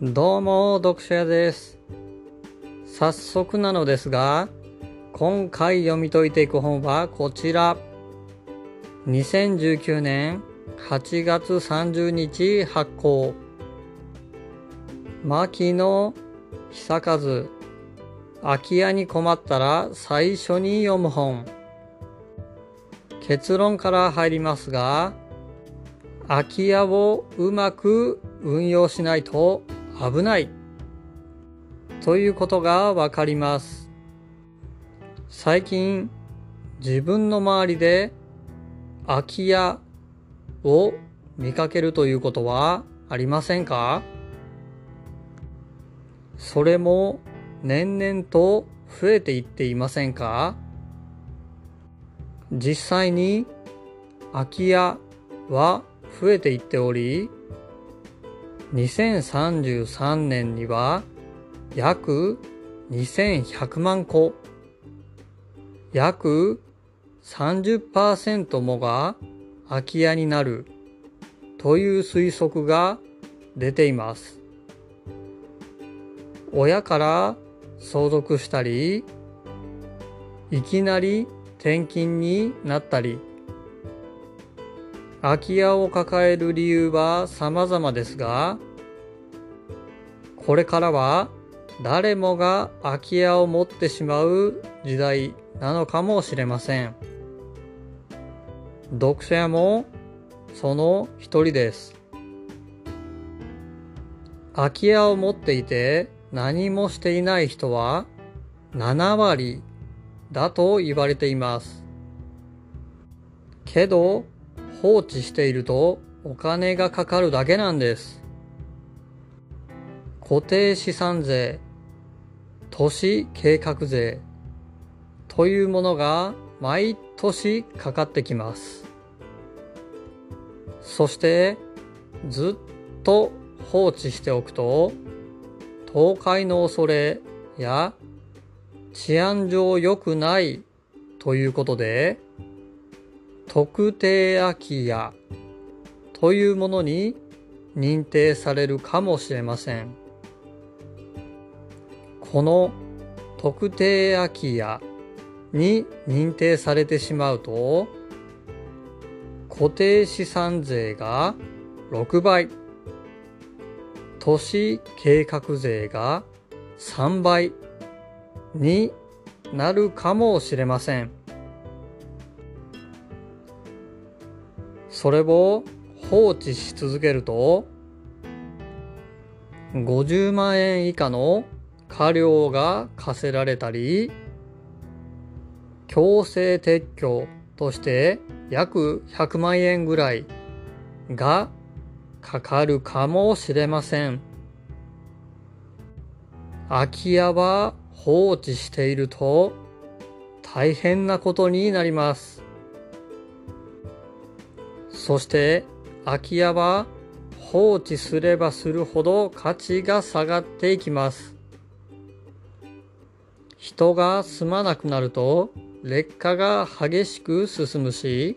どうも、読者です。早速なのですが、今回読み解いていく本はこちら。2019年8月30日発行。牧野久和。空き家に困ったら最初に読む本。結論から入りますが、空き家をうまく運用しないと危ない。ということがわかります。最近自分の周りで空き家を見かけるということはありませんか？それも年々と増えていっていませんか？実際に空き家は増えていっており2033年には約2100万個約30%もが空き家になるという推測が出ています。親から相続したり、いきなり転勤になったり、空き家を抱える理由は様々ですが、これからは誰もが空き家を持ってしまう時代なのかもしれません。読者もその一人です。空き家を持っていて何もしていない人は7割だと言われています。けど放置しているとお金がかかるだけなんです。固定資産税、都市計画税というものが毎年かかってきます。そしてずっと放置しておくと倒壊の恐れや治安上良くないということで特定空き家というものに認定されるかもしれません。この特定空き家に認定されてしまうと固定資産税が6倍都市計画税が3倍になるかもしれません。それを放置し続けると50万円以下の過料が課せられたり強制撤去として約100万円ぐらいがかかるかもしれません。空き家は放置していると大変なことになります。そして空き家は放置すればするほど価値が下がっていきます。人が住まなくなると劣化が激しく進むし、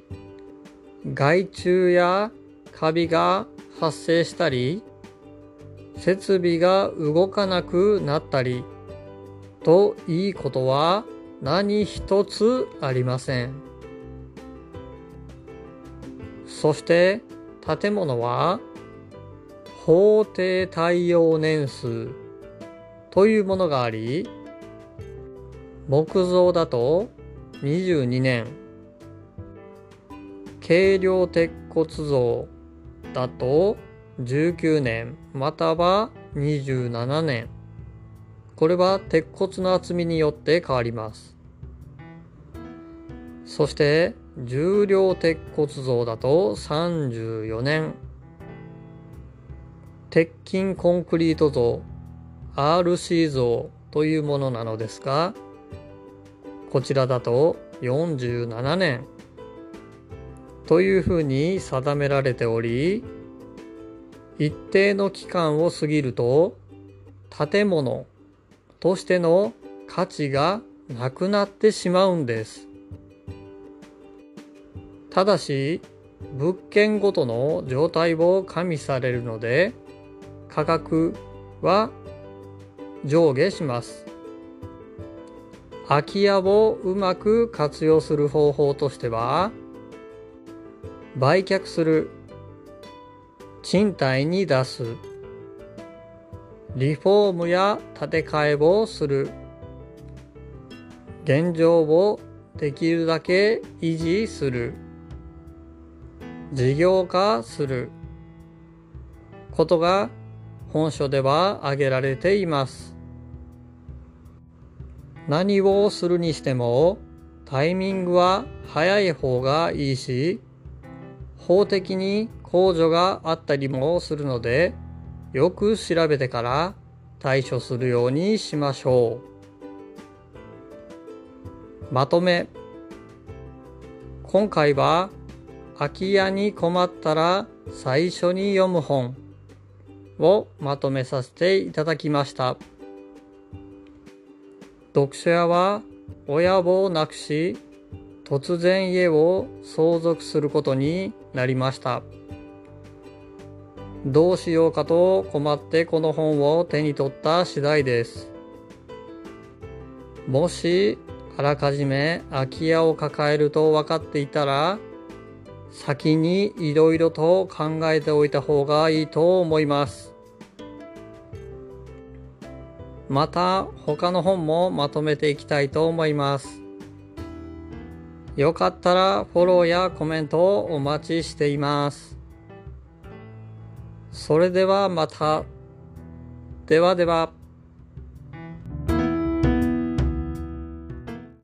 害虫やカビが発生したり、設備が動かなくなったり、といいことは何一つありません。そして建物は法定耐用年数というものがあり、木造だと22年、軽量鉄骨造だと19年または27年。これは鉄骨の厚みによって変わります。そして重量鉄骨造だと34年。鉄筋コンクリート像 RC 像というものなのですが、こちらだと47年というふうに定められており、一定の期間を過ぎると建物としての価値がなくなってしまうんです。ただし、物件ごとの状態を加味されるので、価格は上下します。空き家をうまく活用する方法としては、売却する、賃貸に出す、リフォームや建て替えをする、現状をできるだけ維持する、事業化することが本書では挙げられています。何をするにしてもタイミングは早い方がいいし、法的に控除があったりもするので、よく調べてから対処するようにしましょう。まとめ。今回は空き家に困ったら最初に読む本をまとめさせていただきました。読書屋は親を亡くし、突然家を相続することになりました。どうしようかと困ってこの本を手に取った次第です。もしあらかじめ空き家を抱えると分かっていたら、先にいろいろと考えておいた方がいいと思います。また他の本もまとめていきたいと思います。よかったらフォローやコメントをお待ちしています。それではまた。ではでは。